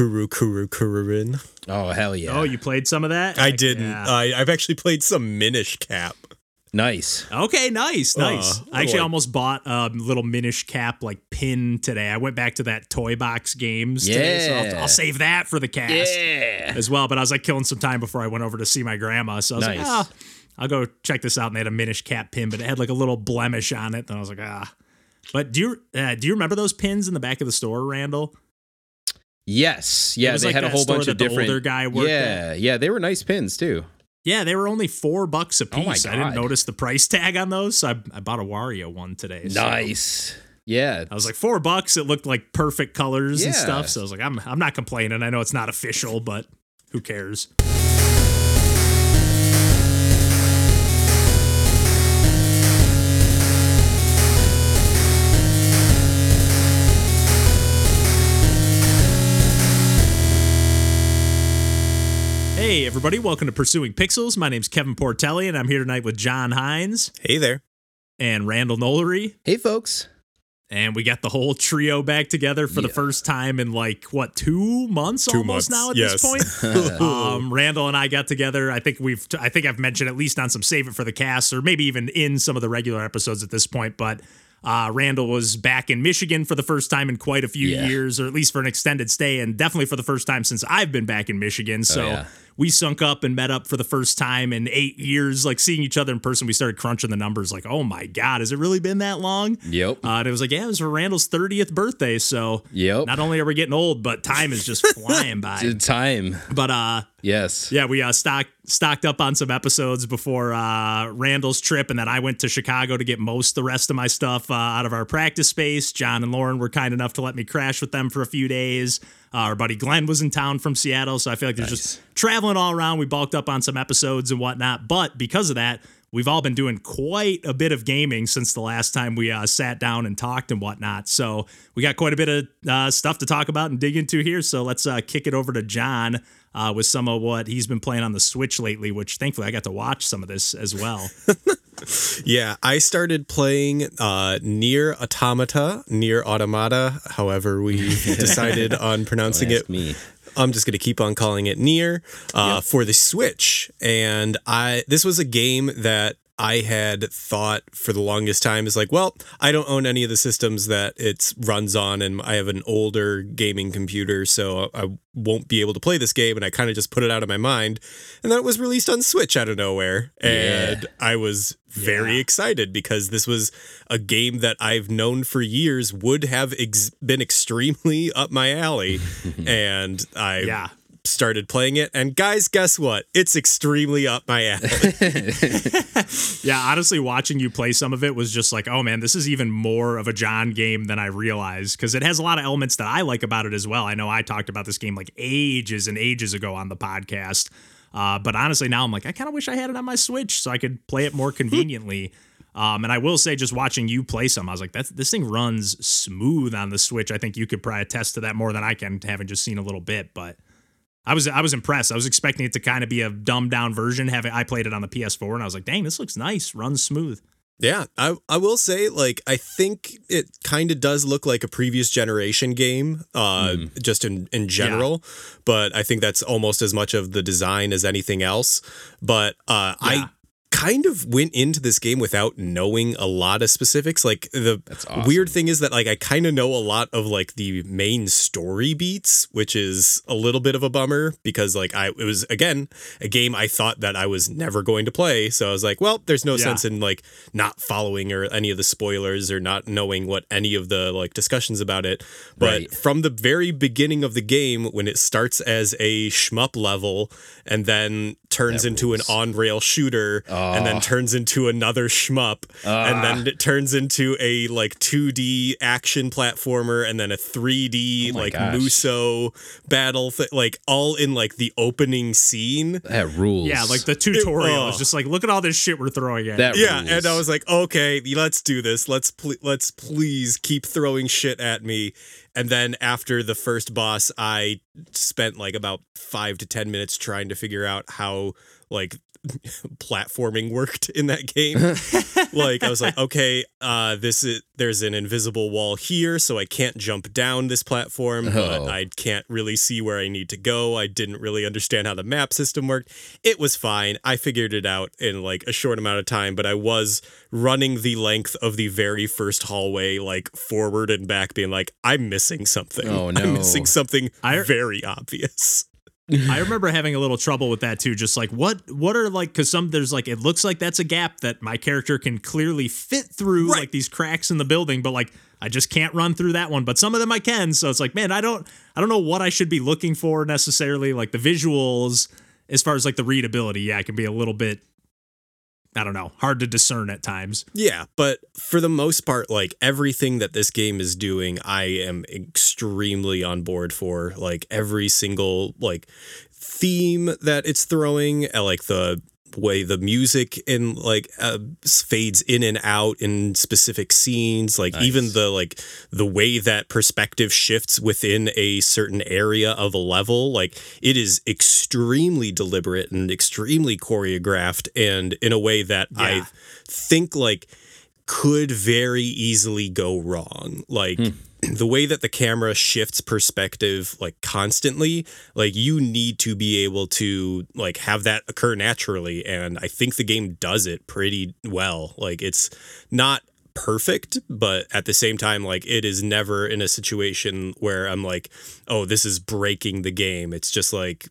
Kuru Kuru Kururin. Oh hell yeah! Oh, you played some of that? I Heck didn't. yeah. I, I've actually played some Minish Cap. nice. Okay, nice, nice. Uh, I actually like- almost bought a little Minish Cap like pin today. I went back to that Toy Box Games today, so I'll, Yeah. I'll save that for the cast Yeah. as well. But I was like killing some time before I went over to see my grandma, so I was like, Nice. ah, I'll go check this out. And they had a Minish Cap pin, but it had like a little blemish on it. And I was like, ah. But do you uh, do you remember those pins in the back of the store, Randall? Yes. Yeah. They like had a whole bunch of different. older guy worked yeah. Yeah. They were nice pins too. Yeah, they were only four bucks a Oh piece. I didn't notice the price tag on those, so I, I bought a Wario one today. so- Nice. Yeah. I was like four bucks. It looked like perfect colors and stuff. So I was like, I'm I'm not complaining. I know it's not official, but who cares? Hey everybody, welcome to Pursuing Pixels. My name's Kevin Portelli, and I'm here tonight with John Hines Hey there. and Randall Nolery. Hey, folks. And we got the whole trio back together for the first time in like what two months Two almost months, now at yes. this point. um, Randall and I got together. I think we've I think I've mentioned at least on some save it for the cast or maybe even in some of the regular episodes at this point. But uh, Randall was back in Michigan for the first time in quite a few Yeah. years, or at least for an extended stay, and definitely for the first time since I've been back in Michigan. So Oh, yeah. We sunk up and met up for the first time in eight years, like seeing each other in person. We started crunching the numbers, like, oh my god, has it really been that long? Yep. Uh, and it was like, yeah, it was for Randall's 30th birthday. So Yep. not only are we getting old, but time is just flying by. Good time. But uh, Yes. yeah, we uh, stocked stocked up on some episodes before uh, Randall's trip, and then I went to Chicago to get most the rest of my stuff uh, out of our practice space. John and Lauren were kind enough to let me crash with them for a few days. Uh, our buddy Glenn was in town from Seattle, so I feel like there's just traveling all around. We bulked up on some episodes and whatnot, but because of that. We've all been doing quite a bit of gaming since the last time we uh, sat down and talked and whatnot. So we got quite a bit of uh, stuff to talk about and dig into here. So let's uh, kick it over to John uh, with some of what he's been playing on the Switch lately, which thankfully I got to watch some of this as well. Yeah, I started playing uh, Nier Automata, Nier Automata, however we decided on pronouncing it. me. I'm just going to keep on calling it Nier uh, for the Switch. And I this was a game that I had thought for the longest time is like, well, I don't own any of the systems that it runs on, and I have an older gaming computer, so I won't be able to play this game. And I kind of just put it out of my mind. And then it was released on Switch out of nowhere. And I was very Yeah. excited because this was a game that I've known for years would have ex- been extremely up my alley. and I yeah. Started playing it. And guys, guess what? It's extremely up my alley. Yeah, honestly, watching you play some of it was just like, oh man, this is even more of a John game than I realized because it has a lot of elements that I like about it as well. I know I talked about this game like ages and ages ago on the podcast. Uh, but honestly, now I'm like, I kind of wish I had it on my Switch so I could play it more conveniently. Um, and I will say, just watching you play some, I was like, that's, this thing runs smooth on the Switch. I think you could probably attest to that more than I can, having just seen a little bit. But I was I was impressed. I was expecting it to kind of be a dumbed down version. Having I played it on the PS4, and I was like, dang, this looks nice, runs smooth. yeah, I, I will say, like, I think it kind of does look like a previous generation game, uh, just in, in general. But I think that's almost as much of the design as anything else. But uh, Yeah. I kind of went into this game without knowing a lot of specifics like the awesome. weird thing is that like i kind of know a lot of like the main story beats which is a little bit of a bummer because like i it was again a game i thought that i was never going to play so i was like well there's no Yeah. sense in like not following or any of the spoilers or not knowing what any of the like discussions about it but Right. from the very beginning of the game when it starts as a shmup level and then turns That into an on-rail shooter oh, and then turns into another shmup and Ah. then it turns into a like 2D action platformer and then a 3D Oh like gosh. Musou battle th- like all in like the opening scene. That rules. Yeah, like the tutorial oh. is just like, look at all this shit we're throwing at. That. Yeah, rules. and I was like, okay, let's do this. Let's pl- let's please keep throwing shit at me. And then after the first boss, I spent like about five to ten minutes trying to figure out how like platforming worked in that game. like I was like, okay, uh, this is there's an invisible wall here, so I can't jump down this platform, Oh. but I can't really see where I need to go. I didn't really understand how the map system worked. It was fine. I figured it out in like a short amount of time, but I was running the length of the very first hallway, like forward and back, being like, I'm missing something. Oh, no. I'm missing something I- very obvious. I remember having a little trouble with that too. Just like what what are like because some there's like it looks like that's a gap that my character can clearly fit through Right. like these cracks in the building, but like I just can't run through that one. But some of them I can. So it's like, man, I don't I don't know what I should be looking for necessarily. Like the visuals, as far as like the readability, yeah, it can be a little bit I don't know, hard to discern at times. Yeah, but for the most part, like everything that this game is doing, I am extremely on board for. Like every single like theme that it's throwing, uh, like the way the music and like uh, fades in and out in specific scenes like even the like the way that perspective shifts within a certain area of a level like it is extremely deliberate and extremely choreographed and in a way that i think like could very easily go wrong. Like the way that the camera shifts perspective like constantly like you need to be able to like have that occur naturally and i think the game does it pretty well. Like it's not perfect but at the same time like it is never in a situation where i'm like oh this is breaking the game. It's just like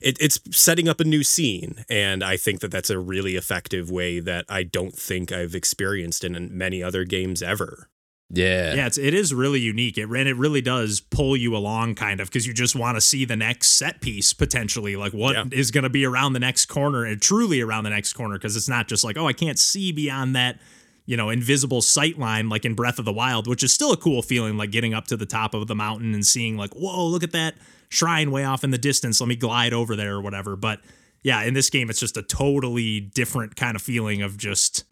it, it's setting up a new scene and i think that that's a really effective way that i don't think i've experienced in many other games ever Yeah. Yeah, it's it is really unique. It and it really does pull you along kind of because you just want to see the next set piece potentially, like what is Yeah. going to be around the next corner and truly around the next corner because it's not just like oh I can't see beyond that you know invisible sight line like in Breath of the Wild, which is still a cool feeling like getting up to the top of the mountain and seeing like whoa look at that shrine way off in the distance. Let me glide over there or whatever. But yeah, in this game it's just a totally different kind of feeling of just.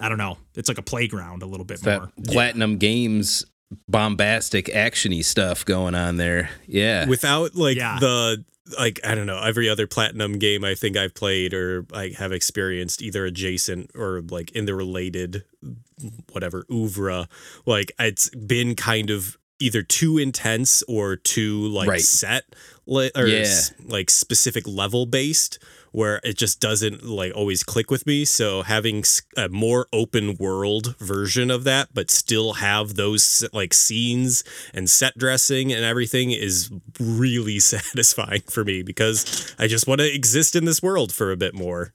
I don't know. It's like a playground a little bit That more. Platinum Games bombastic actiony stuff going on there. Yeah. without like Yeah. the like I don't know every other platinum game I think I've played or I have experienced either adjacent or like in the related whatever oeuvre like it's been kind of either too intense or too like Right. set or Yeah. like specific level based where it just doesn't like always click with me so having a more open world version of that but still have those like scenes and set dressing and everything is really satisfying for me because I just want to exist in this world for a bit more.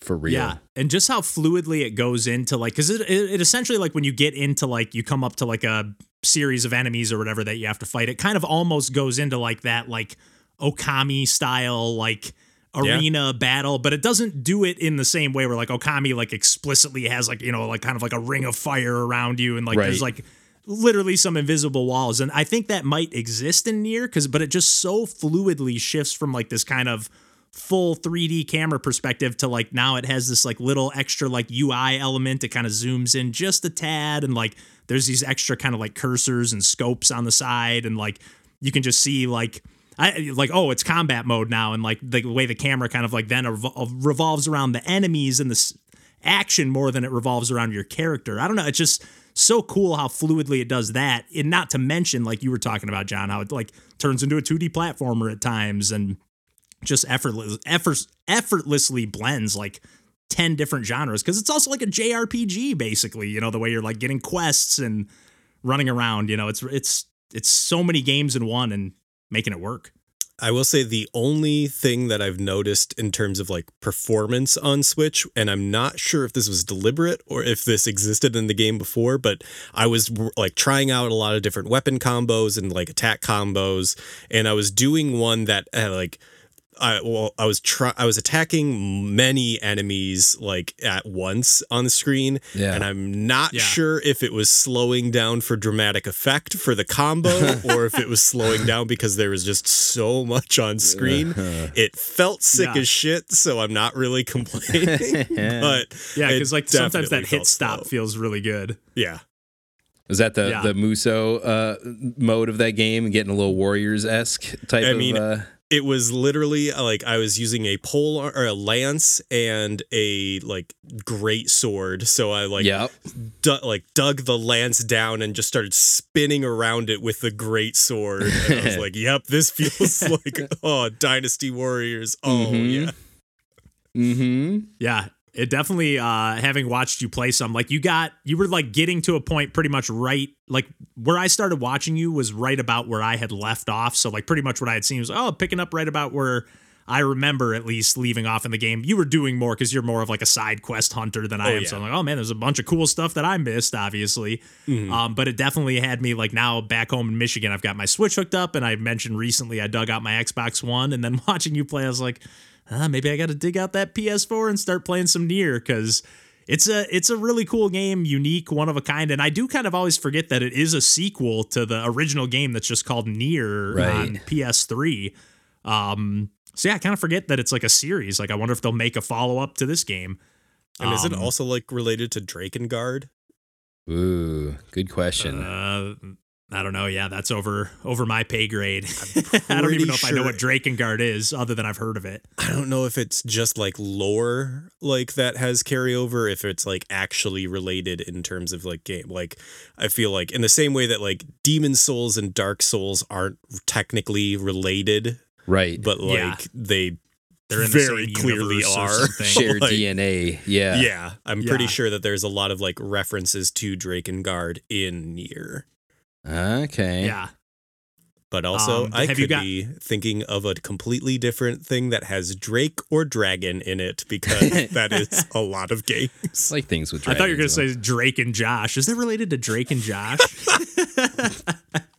For real. Yeah, and just how fluidly it goes into like, because it, it it essentially like when you get into like you come up to like a series of enemies or whatever that you have to fight, it kind of almost goes into like that like Okami style like Yeah. arena battle, but it doesn't do it in the same way where like Okami like explicitly has like you know like kind of like a ring of fire around you and like there's like literally some invisible walls. And i think that might exist in Nier because but it just so fluidly shifts from like this kind of full 3d camera perspective to like now it has this like little extra like ui element. It kind of zooms in just a tad and like there's these extra kind of like cursors and scopes on the side and like you can just see like I like oh it's combat mode now and like the way the camera kind of like then revol- uh, revolves around the enemies and the action more than it revolves around your character. I don't know. It's just so cool how fluidly it does that. And not to mention, like you were talking about, John, how it like turns into a 2D platformer at times and just effortless, effort, effortlessly blends like 10 different genres. Cause it's also like a JRPG, basically, you know, the way you're like getting quests and running around, you know, it's, it's, it's so many games in one and making it work. I will say the only thing that I've noticed in terms of like performance on Switch, and I'm not sure if this was deliberate or if this existed in the game before, but I was like trying out a lot of different weapon combos and like attack combos, and I was doing one that uh, like. I well, I was try I was attacking many enemies like at once on the screen, Yeah. and I'm not Yeah. sure if it was slowing down for dramatic effect for the combo or if it was slowing down because there was just so much on screen. It felt sick Yeah. as shit, so I'm not really complaining. but Yeah. Cause like sometimes that hit stop slow. feels really good. Yeah. Was that the Yeah. the Musou uh, mode of that game, getting a little Warriors esque type I mean, of? Uh, it was literally uh, like I was using a pole or a lance and a like great sword. So I like Yep. du- like dug the lance down and just started spinning around it with the great sword. And I was like, "Yep, this feels like oh, Dynasty Warriors. Oh Mhm. yeah, Mm-hmm. Yeah, it definitely. Uh, having watched you play some, like you got, you were like getting to a point pretty much right, like where I started watching you was right about where I had left off. So like pretty much what I had seen was oh, picking up right about where. I remember at least leaving off in the game. You were doing more because you're more of like a side quest hunter than I Oh, am. So. I'm like, oh man, there's a bunch of cool stuff that I missed, obviously. Mm-hmm. Um, but it definitely had me like now back home in Michigan. I've got my Switch hooked up, and I mentioned recently I dug out my Xbox One, and then watching you play, I was like, ah, maybe I got to dig out that PS4 and start playing some Nier because it's a it's a really cool game, unique, one of a kind, and I do kind of always forget that it is a sequel to the original game that's just called Nier Right. on PS3. Um, so yeah, I kind of forget that it's like a series. Like I wonder if they'll make a follow up to this game. and is it Um, also like related to Drakengard? Ooh, good question. Uh, I don't know. Yeah, that's over over my pay grade. I don't even know if I know sure- what Drakengard is, other than I've heard of it. I don't know if it's just like lore like that has carryover, if it's like actually related in terms of like game. Like I feel like in the same way that like Demon Souls and Dark Souls aren't technically related, right. but like Yeah. they They're in the very same clearly are. Shared like- DNA. Yeah. yeah, I'm pretty sure that there's a lot of like references to Drakengard in Nier. Okay. Yeah, But also, Um, I could got- be thinking of a completely different thing that has Drake or Dragon in it because that is a lot of games. Like things with Drake. I thought you were gonna say Drake and Josh. Is that related to Drake and Josh?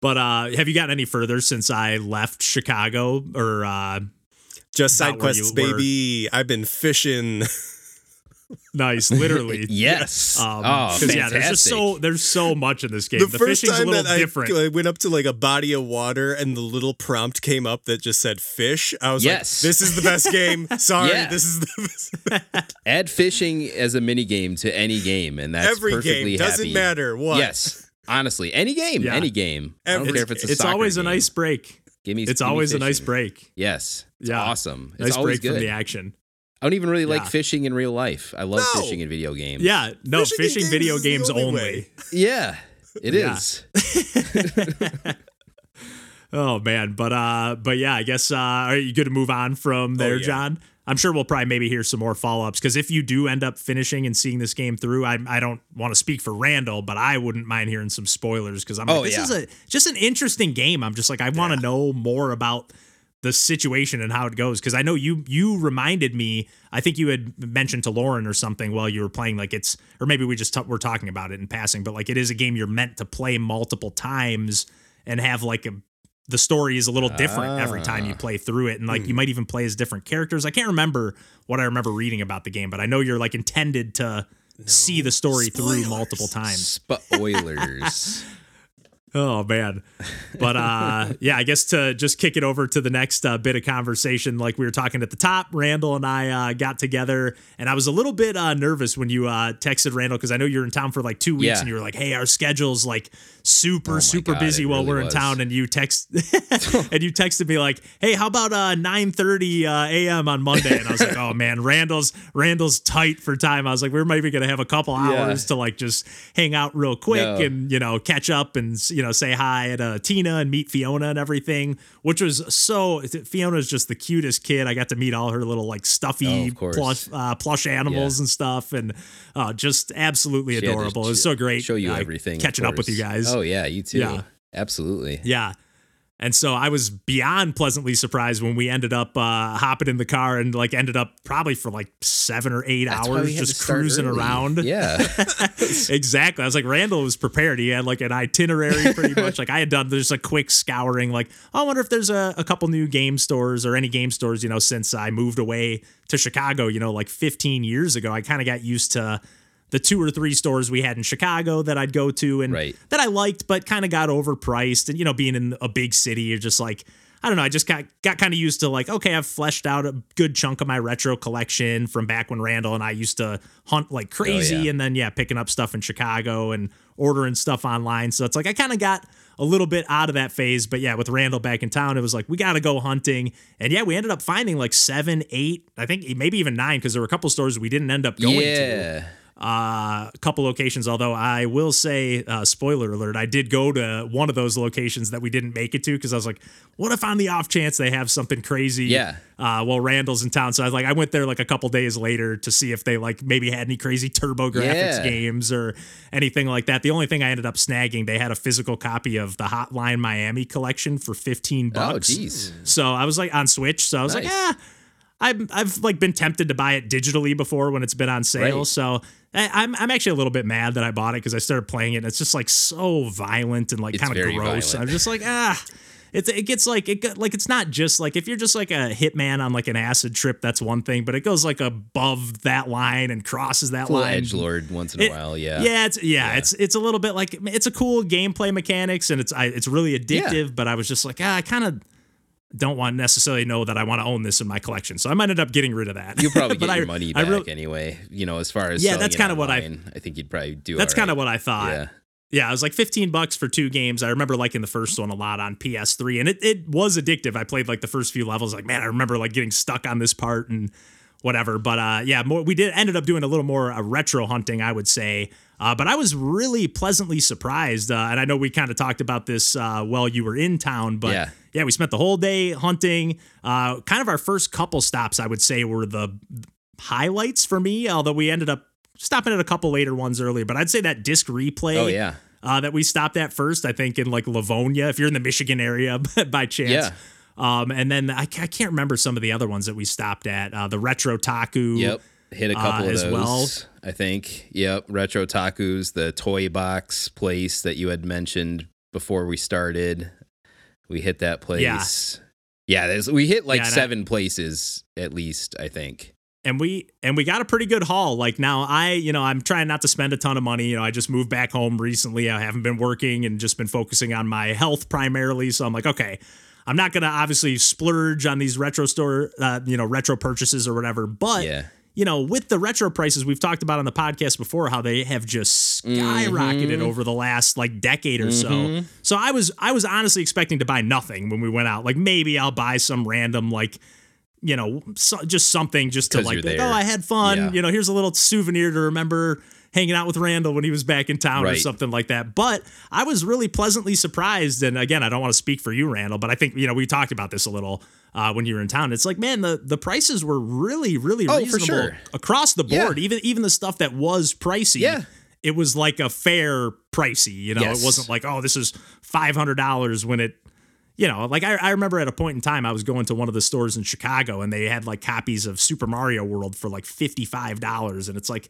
but uh, have you gotten any further since I left Chicago? Or uh, Just side quests, you were. baby. I've been fishing. nice, literally. Yes. Um, oh, 'cause, fantastic. yeah, there's just so there's so much in this game. The, The, first fishing's a time little that I, different. I went up to like a body of water and the little prompt came up that just said fish, I was Yes. like, "This is the best game." Sorry, Yeah. this is the best. Add fishing as a mini game to any game, and that's every perfectly game doesn't happy. matter what. Yes. Honestly, any game, Yeah. any game. I don't Every care if it's a it's soccer always a game. nice break. Give me. It's give me always a nice break. Yes. It's Yeah. awesome. It's Nice always break from the action. I don't even really like fishing in real life. I love No. fishing in video games. Yeah, no, Fishing fishing, games video games only only. Yeah. It Yeah. is. Oh man, but uh, but yeah, I guess uh, are you good to move on from there, Oh, yeah. John? I'm sure we'll probably maybe hear some more follow ups because if you do end up finishing and seeing this game through, I I don't want to speak for Randall, but I wouldn't mind hearing some spoilers because I'm like, Oh, this yeah. is a just an interesting game. I'm just like I want to know more about the situation and how it goes because I know you you reminded me. I think you had mentioned to Lauren or something while you were playing, like it's or maybe we just t- were talking about it in passing, but like it is a game you're meant to play multiple times and have like a the story is a little different every time you Ah. play through it and like you might even play as different characters. I can't remember what i remember reading about the game but i know you're like intended to see the story through multiple times. Spoilers. oh man but uh yeah i guess to just kick it over to the next uh, bit of conversation like we were talking at the top randall and i uh, got together and i was a little bit uh, nervous when you uh, texted randall because i know you're in town for like two weeks Yeah. and you were like hey our schedule's like super Oh super God, busy while really we're in was. town and you text and you texted me like hey how about uh 9 30 uh, a.m on monday and i was like oh man randall's randall's tight for time i was like we're maybe gonna have a couple Yeah. hours to like just hang out real quick No. and you know catch up and you know say hi at uh, tina and meet fiona and everything which was so fiona's just the cutest kid i got to meet all her little like Oh, stuffy course. plush uh, plush animals Yeah. and stuff and uh, just absolutely She had to adorable it was so great Show you everything. catching up with you guys Oh yeah, you too. Yeah. Absolutely. yeah. And so I was beyond pleasantly surprised when we ended up uh, hopping in the car and like ended up probably for like seven or eight That's hours we had to just cruising early. around. Yeah. exactly. I was like, Randall was prepared. He had like an itinerary pretty much. Like I had done just a quick scouring, like, oh, I wonder if there's a, a couple new game stores or any game stores, you know, since I moved away to Chicago, you know, like 15 years ago. I kind of got used to the two or three stores we had in Chicago that I'd go to and Right. that I liked, but kind of got overpriced. And, you know, being in a big city, you're just like, I don't know. I just got got kind of used to like, okay, I've fleshed out a good chunk of my retro collection from back when Randall and I used to hunt like oh, crazy, Oh, yeah. and then yeah, picking up stuff in Chicago and ordering stuff online. So it's like I kind of got a little bit out of that phase, but yeah, with Randall back in town, it was like we got to go hunting, and yeah, we ended up finding like seven, eight, I think maybe even nine, because there were a couple stores we didn't end up going to yeah. Uh, a couple locations. Although I will say, uh, spoiler alert, I did go to one of those locations that we didn't make it to because I was like, what if on the off chance they have something crazy? Yeah. Uh, well, Randall's in town, so I was like, I went there like a couple days later to see if they like maybe had any crazy TurboGrafx Yeah. games or anything like that. The only thing I ended up snagging, they had a physical copy of the Hotline Miami collection for fifteen bucks. Oh, jeez. So I was like on Switch. So I was like, Nice. ah, I've I've like been tempted to buy it digitally before when it's been on sale. Right. So I, I'm I'm actually a little bit mad that I bought it because I started playing it and it's just like so violent and like kind of gross. I'm just like ah. It's, it gets like it like it's not just like if you're just like a hitman on like an acid trip that's one thing but it goes like above that line and crosses that line edge lord once in a it- while. Yeah. yeah, it's yeah, it's it's a little bit like it's a cool gameplay mechanics and it's I, it's really addictive. But I was just like, ah, I kind of don't want to necessarily know that I want to own this in my collection, so I might end up getting rid of that. You'll probably get I- your money back anyway. You know, as far as Yeah, that's kinda what I- I think you'd probably do. that's kind of what I thought. Yeah. Yeah, it was like 15 bucks for two games. I remember liking the first one a lot on PS3 and it, it was addictive. I played like the first few levels like, man, I remember like getting stuck on this part and whatever. But uh yeah, more we did ended up doing a little more uh, retro hunting, I would say. Uh, but I was really pleasantly surprised, uh, and I know we kind of talked about this uh, while you were in town. But Yeah. Yeah, we spent the whole day hunting. Uh, kind of our first couple stops, I would say, were the highlights for me. Although we ended up stopping at a couple later ones earlier, but I'd say that disc replay Oh yeah. uh, that we stopped at first. I think in like Livonia, if you're in the Michigan area by chance. Yeah. Um, and then I, I can't remember some of the other ones that we stopped at. Uh, the Retro Taku. Yep. Hit a couple uh, of as those. well. I think. Yep. Retro Takus, the toy box place that you had mentioned before we started. We hit that place. Yeah, there's, we hit like Yeah, and I- seven places at least, I think. and we and we got a pretty good haul. Like now, I you know I'm trying not to spend a ton of money. You know, I just moved back home recently. I haven't been working and just been focusing on my health primarily. So I'm like, okay, I'm not gonna obviously splurge on these retro store, uh, you know, retro purchases or whatever. But Yeah. You know, with the retro prices we've talked about on the podcast before, how they have just skyrocketed Mm-hmm. over the last like decade or so. So I was I was honestly expecting to buy nothing when we went out. Like maybe I'll buy some random like you know, so, just something just to like, like, oh, I had fun. Yeah. You know, here's a little souvenir to remember hanging out with Randall when he was back in town or something like that. But I was really pleasantly surprised. And again, I don't want to speak for you, Randall, but I think, you know, we talked about this a little uh, when you were in town. It's like, man, the, the prices were really, really Oh, reasonable sure. across the Yeah. board. Even even the stuff that was pricey. Yeah. It was like a fair pricey, you know. Yes. It wasn't like, oh, this is five hundred dollars when it you know, like I, I remember at a point in time, I was going to one of the stores in Chicago and they had like copies of Super Mario World for like $55. And it's like,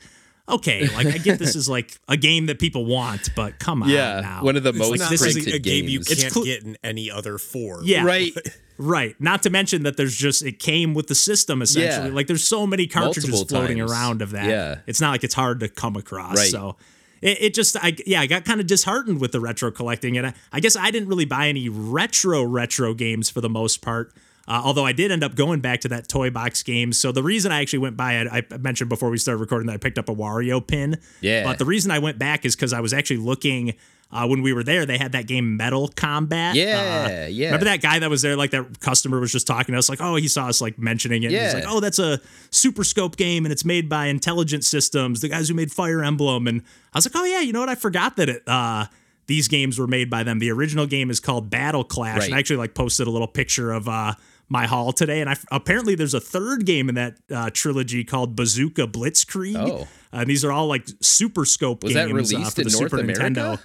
okay, like I get this is like a game that people want, but come on Yeah, now. one of the It's most not this is like printed a game you. Can't cl- get in any other form. Yeah. Right. Right. Not to mention that there's just, it came with the system essentially. Yeah. Like there's so many cartridges Multiple floating times. around of that. Yeah. It's not like it's hard to come across. Right. So. It, it just, I yeah, I got kind of disheartened with the retro collecting, and I, I guess I didn't really buy any retro retro games for the most part. Uh, although I did end up going back to that toy box game. So the reason I actually went by it, I mentioned before we started recording that I picked up a Wario pin. Yeah. But the reason I went back is because I was actually looking uh, when we were there. They had that game Metal Combat. Yeah, Uh, yeah. Remember that guy that was there? Like that customer was just talking to us. Like, oh, he saw us like mentioning it. and He's Yeah. like, oh, that's a Super Scope game, and it's made by Intelligent Systems, the guys who made Fire Emblem. And I was like, oh yeah, you know what? I forgot that it. Uh, these games were made by them. The original game is called Battle Clash. And I actually like posted a little picture of uh, my haul today. And I apparently there's a third game in that uh, trilogy called Bazooka Blitzkrieg. Oh. Uh, these are all like Super Scope Was games that uh, released for in the North Super America? Nintendo.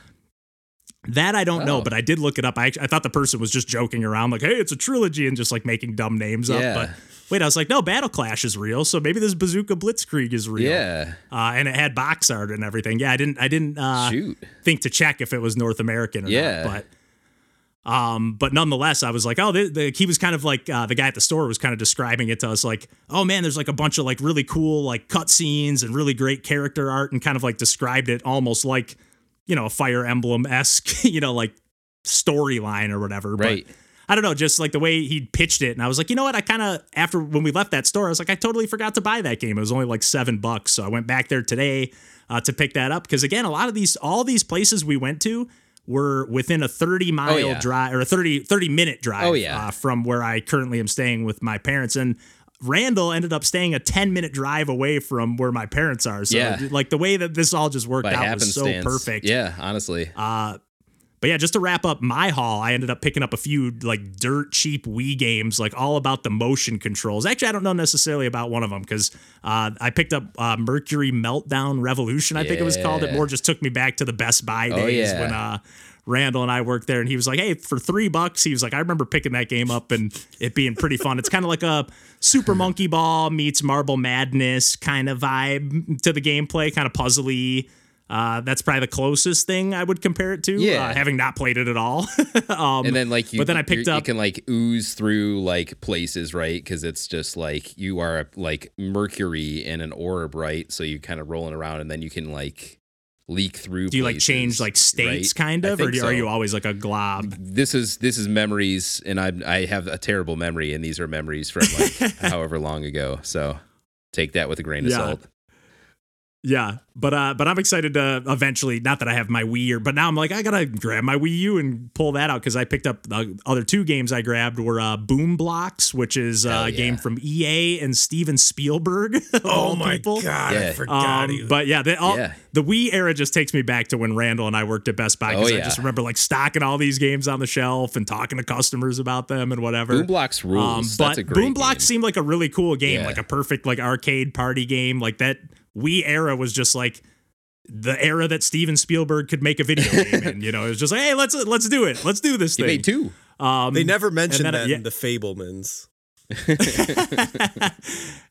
That I don't know, Oh. but I did look it up. I, I thought the person was just joking around, like, "Hey, it's a trilogy," and just like making dumb names Yeah. up. But wait, I was like, "No, Battle Clash is real, so maybe this Bazooka Blitzkrieg is real." Yeah. uh, and it had box art and everything. Yeah, I didn't, I didn't uh, Shoot. think to check if it was North American or Yeah. not, but. Um, but nonetheless, I was like, oh, the, the, he was kind of like uh, the guy at the store was kind of describing it to us, like, oh man, there's like a bunch of like really cool like cutscenes and really great character art, and kind of like described it almost like, you know, a Fire Emblem esque, you know, like storyline or whatever. Right. But I don't know, just like the way he pitched it. And I was like, you know what? I kind of, after when we left that store, I was like, I totally forgot to buy that game. It was only like seven bucks. So I went back there today uh, to pick that up. Because again, a lot of these, all these places we went to were within a 30 mile yeah. drive or a 30, 30 minute drive Oh, yeah. uh, from where I currently am staying with my parents. And Randall ended up staying a 10 minute drive away from where my parents are. So, Yeah. like, the way that this all just worked By out was so perfect. Yeah, honestly. Uh, but yeah, just to wrap up my haul, I ended up picking up a few like dirt cheap Wii games, like all about the motion controls. Actually, I don't know necessarily about one of them because uh, I picked up uh, Mercury Meltdown Revolution. I think it was called. It more just took me back to the Best Buy Oh, days yeah. when uh, Randall and I worked there, and he was like, "Hey, for three bucks," he was like, "I remember picking that game up and it being pretty fun. It's kind of like a Super Monkey Ball meets Marble Madness kind of vibe to the gameplay, kind of puzzly." Uh, that's probably the closest thing I would compare it to. Yeah. uh, having not played it at all. um, and then like you but then I picked up- you can like ooze through like places right because it's just like you are like mercury in an orb right so you kind of rolling around and then you can like leak through do you like change like states, right? kind of, or do, are you always like a glob? this is this is memories and i i have a terrible memory and these are memories from like however long ago so take that with a grain of salt Yeah, but uh, but I'm excited to eventually. Not that I have my Wii, or but now I'm like I gotta grab my Wii U and pull that out because I picked up the other two games I grabbed were uh, Boom Blox, which is uh, Hell a game from EA and Steven Spielberg. Oh my people. god, Yeah. I forgot. Um, he- but yeah, they all, Yeah. the Wii era just takes me back to when Randall and I worked at Best Buy because Oh, I just remember like stocking all these games on the shelf and talking to customers about them and whatever. Boom Blox rules Um, that's but a great Boom Blox game. seemed like a really cool game, Yeah. like a perfect like arcade party game. Like that Wii era was just like the era that Steven Spielberg could make a video game in. You know, it was just like, hey, let's let's do it, let's do this you thing. made two Um, they never mentioned then, that yeah. in the Fabelmans.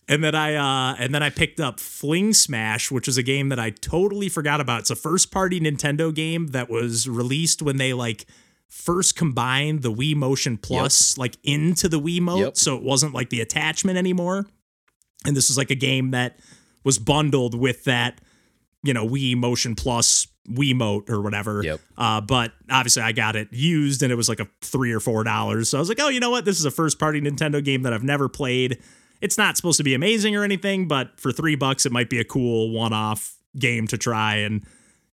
and then I uh, and then I picked up Fling Smash, which is a game that I totally forgot about. It's a first party Nintendo game that was released when they like first combined the Wii Motion Plus like into the Wiimote, Yep. so it wasn't like the attachment anymore. And this is like a game that was bundled with that, you know, Wii Motion Plus Wiimote or whatever. Yep. Uh, but obviously, I got it used, and it was like a three or four dollars. So I was like, oh, you know what? This is a first party Nintendo game that I've never played. It's not supposed to be amazing or anything, but for three bucks, it might be a cool one off game to try. And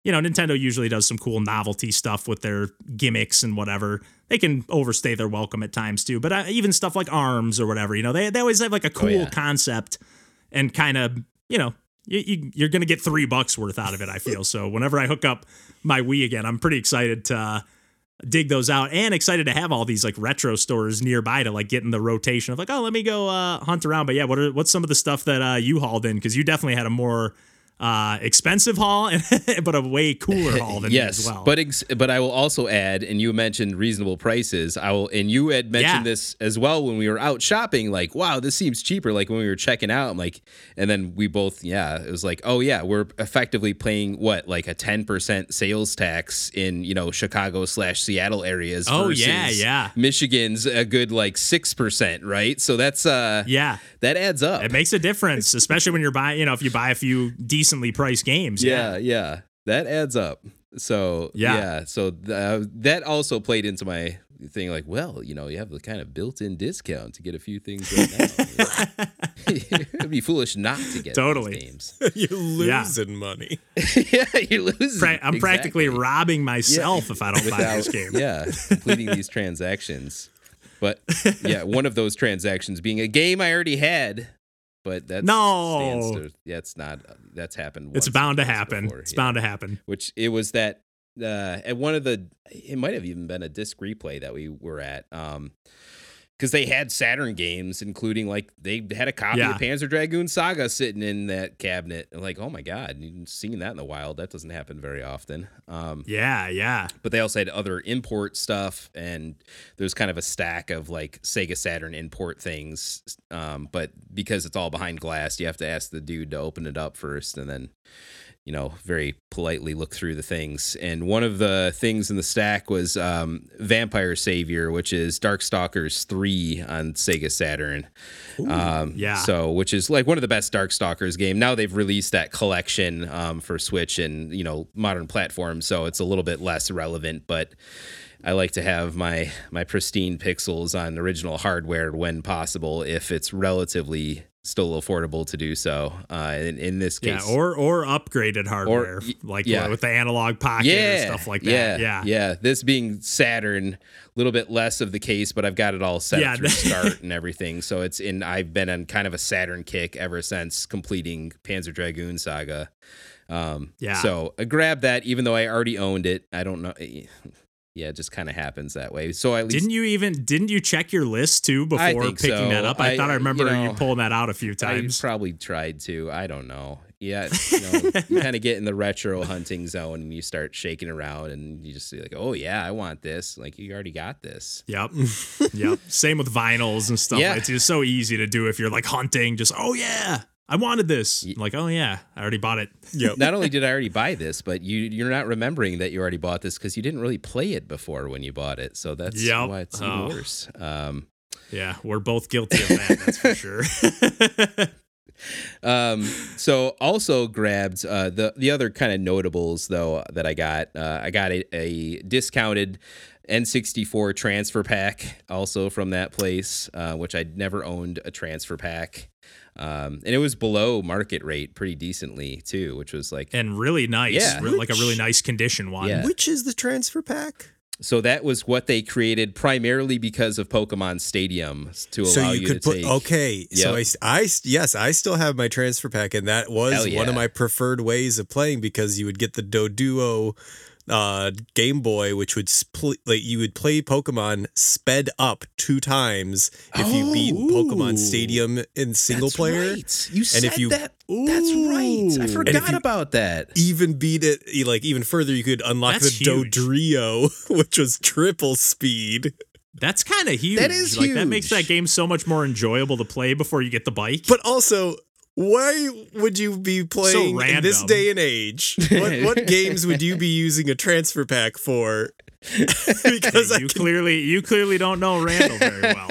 you know, Nintendo usually does some cool novelty stuff with their gimmicks and whatever. They can overstay their welcome at times too, but uh, even stuff like Arms or whatever, you know, they they always have like a cool yeah. concept and kind of, you know, you, you, you're going to get three bucks worth out of it, I feel. so whenever I hook up my Wii again, I'm pretty excited to uh, dig those out and excited to have all these like retro stores nearby to like get in the rotation of like, oh, let me go uh, hunt around. But yeah, what are, what's some of the stuff that uh, you hauled in? Because you definitely had a more uh, expensive haul, but a way cooler haul than yes, as well. but ex- but I will also add, and you mentioned reasonable prices. I will, and you had mentioned Yeah. this as well when we were out shopping. Like, wow, this seems cheaper. Like when we were checking out, I'm like, and then we both, yeah, it was like, oh yeah, we're effectively paying what, like a ten percent sales tax in you know Chicago slash Seattle areas. Oh, versus yeah, yeah. Michigan's a good like six percent, right? So that's uh, yeah, that adds up. it makes a difference, especially when you're buying, you know, if you buy a few decently priced games. yeah, yeah, that adds up. So Yeah. yeah, so th- uh, that also played into my thing. Like, well, you know, you have the kind of built-in discount to get a few things right now. It'd be foolish not to get Totally. these games. You're losing money. yeah, you lose. Pra- I'm practically robbing myself if I don't buy this game. yeah completing these transactions. But yeah, one of those transactions being a game I already had. But that's No. stands to- that's not that's happened. It's bound to happen. before, It's yeah. bound to happen. which it was that uh at one of the it might have even been a disc replay that we were at um because they had Saturn games, including like they had a copy Yeah. of Panzer Dragoon Saga sitting in that cabinet. And like, oh my god, you've seen that in the wild. That doesn't happen very often. Um, Yeah, yeah. but they also had other import stuff, and there's kind of a stack of like Sega Saturn import things. Um, but because it's all behind glass, you have to ask the dude to open it up first, and then you know, very politely look through the things. And one of the things in the stack was um, Vampire Savior, which is Darkstalkers 3 on Sega Saturn. um, yeah. So, which is like one of the best Darkstalkers game. Now they've released that collection um, for Switch and, you know, modern platforms. So it's a little bit less relevant. But I like to have my my pristine pixels on original hardware when possible, if it's relatively still affordable to do so. Uh, in, in this Yeah, case, or or upgraded hardware, y- like yeah. with the Analogue Pocket or stuff like that. Yeah, Yeah, yeah. This being Saturn, a little bit less of the case, but I've got it all set Yeah. through start and everything. So it's in. I've been on kind of a Saturn kick ever since completing Panzer Dragoon Saga. Um, Yeah. So I grabbed that, even though I already owned it. I don't know. Yeah, it just kind of happens that way. So at least Didn't you even didn't you check your list too before picking so. that up? I, I- thought I uh, you remember you, know, pulling that out a few I times. probably tried to. I don't know. Yeah, you, know, you kind of get in the retro hunting zone and you start shaking around and you just see like, oh yeah, I want this. Like you already got this. Yep. yep. Same with vinyls and stuff. Yeah. It's just so easy to do if you're like hunting, just, oh yeah, I wanted this. like, oh yeah, I already bought it. Yep. Not only did I already buy this, but you you're not remembering that you already bought this because you didn't really play it before when you bought it. So that's Yep. why it's even Oh. worse. Um, Yeah, we're both guilty of that, that's for sure. um, so also grabbed uh, the the other kind of notables though that I got. Uh, I got a, a discounted N64 transfer pack also from that place, uh, which I'd never owned a transfer pack. Um, and it was below market rate pretty decently too, which was like and really nice. Yeah. Re- like a really nice condition one. Yeah. Which is the transfer pack? so that was what they created primarily because of Pokemon Stadium to allow So you, you, could to put take. okay. So I, I, s- I s- yes, I still have my transfer pack, and that was Hell one of my preferred ways of playing because you would get the Doduo uh, Game Boy, which would split like you would play Pokemon sped up two times if you beat Oh. Pokemon Stadium in single That's player. right. You And said if you- that. That's right. I Ooh. forgot you- about that. Even beat it like even further, you could unlock That's the huge. Dodrio, which was triple speed. That's kind of huge. That is like that makes that game so much more enjoyable to play before you get the bike. But also, why would you be playing in this day and age? What what games would you be using a transfer pack for? because I you can, clearly you clearly don't know Randall very well.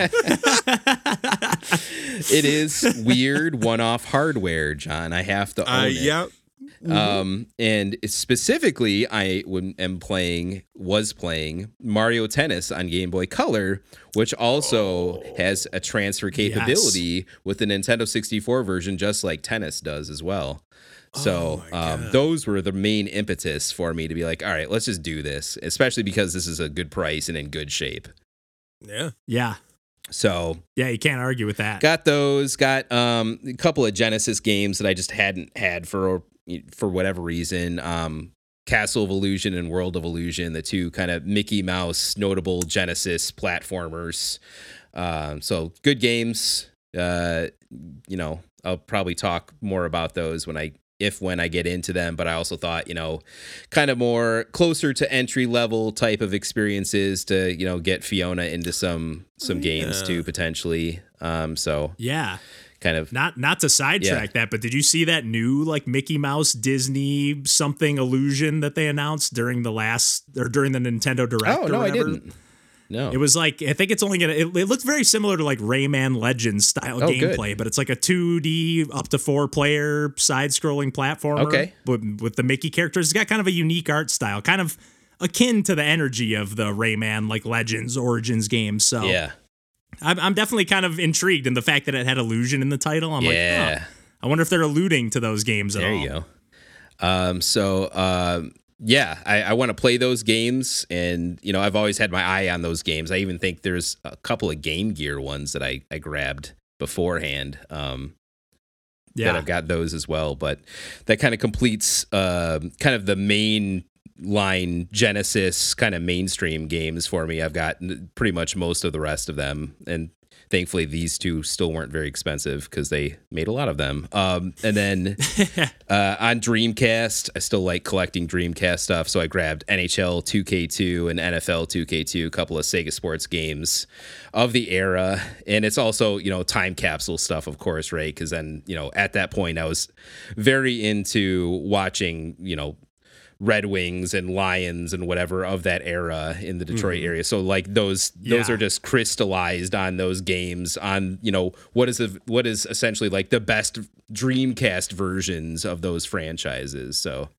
it is weird one-off hardware, John. I have to own uh, it. Yeah, Um, and specifically, I am playing, was playing Mario Tennis on Game Boy Color, which also has a transfer capability with the Nintendo 64 version, just like tennis does as well. So um, those were the main impetus for me to be like, all right, let's just do this, especially because this is a good price and in good shape. yeah. Yeah. So Yeah, you can't argue with that. got those got um a couple of genesis games that i just hadn't had for for whatever reason um castle of illusion and world of illusion the two kind of mickey mouse notable genesis platformers um so good games uh you know i'll probably talk more about those when i if when I get into them, but I also thought, you know, kind of more closer to entry level type of experiences to, you know, get Fiona into some some games Yeah. too potentially. Um so yeah. Kind of Not not to sidetrack that, but did you see that new like Mickey Mouse Disney something illusion that they announced during the last or during the Nintendo Direct? Oh or no, I didn't. No. It was like I think it's only gonna. It, it looks very similar to like Rayman Legends style Oh, good. gameplay, but it's like a 2D up to four player side scrolling platformer. Okay. with, with the Mickey characters, it's got kind of a unique art style, kind of akin to the energy of the Rayman like Legends Origins games. So yeah. I'm, I'm definitely kind of intrigued in the fact that it had illusion in the title. I'm like, yeah. huh, I wonder if they're alluding to those games at There all. you go. Um, so um, yeah, I, I want to play those games, and you know, I've always had my eye on those games. I even think there's a couple of Game Gear ones that I I grabbed beforehand. Um, Yeah, that I've got those as well. But that kind of completes um kind of the main line Genesis kind of mainstream games for me. I've got pretty much most of the rest of them, and thankfully these two still weren't very expensive because they made a lot of them. Um, and then uh, on Dreamcast, I still like collecting Dreamcast stuff, so I grabbed NHL 2K2 and NFL 2K2, a couple of Sega Sports games of the era, and it's also you know time capsule stuff, of course, right? Because then you know at that point I was very into watching you know Red Wings and Lions and whatever of that era in the Detroit mm-hmm. area. So like those those Yeah. are just crystallized on those games on you know what is the, what is essentially like the best Dreamcast versions of those franchises. So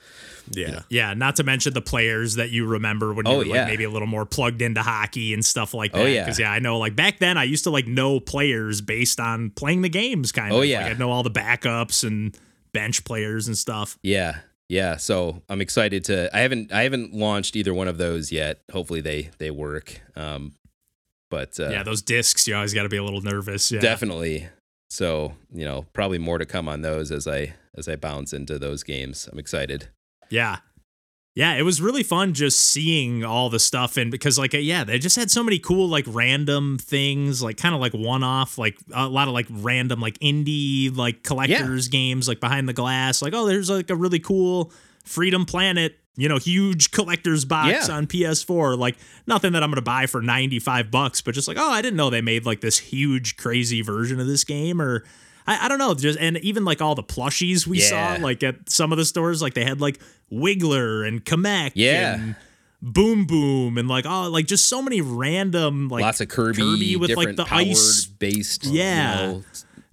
Yeah. Yeah, not to mention the players that you remember when oh, you Oh, were yeah. like maybe a little more plugged into hockey and stuff like oh, that. Oh, yeah. Because yeah, I know like back then I used to like know players based on playing the games kind Oh, of. yeah. Like I'd know all the backups and bench players and stuff. Yeah. Yeah, so I'm excited to I haven't I haven't launched either one of those yet. Hopefully they they work. Um but uh yeah, those discs, you always got to be a little nervous. Yeah. definitely. So, you know, probably more to come on those as I as I bounce into those games. I'm excited. Yeah. Yeah, it was really fun just seeing all the stuff and because like uh, yeah, they just had so many cool like random things, like kind of like one off, like a lot of like random like indie like collectors games like behind the glass. Like, oh, there's like a really cool Freedom Planet, you know, huge collector's box Yeah. on PS4. Like nothing that I'm gonna buy for 95 bucks, but just like, oh, I didn't know they made like this huge crazy version of this game or I, I don't know, just and even like all the plushies we Yeah. saw, like at some of the stores, like they had like Wiggler and Kamek Yeah. and Boom Boom and like oh like just so many random like Lots of Kirby, Kirby with like the ice based Yeah. you know,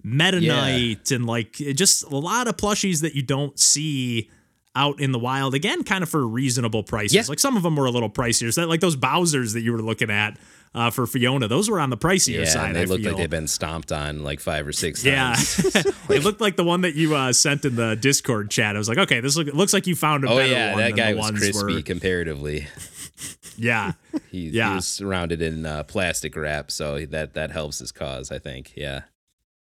Meta Knight and like just a lot of plushies that you don't see out in the wild again kind of for reasonable prices Yeah. like some of them were a little pricier so that, like those bowsers that you were looking at uh, for fiona those were on the pricier yeah, side they I look feel. like they've been stomped on like five or six yeah, it looked like the one that you uh, sent in the Discord chat. I was like, okay, this look, looks like you found a Oh better yeah, one that guy was crispy were- comparatively. Yeah, He, Yeah. he was surrounded in uh, plastic wrap, so that that helps his cause, I think. Yeah.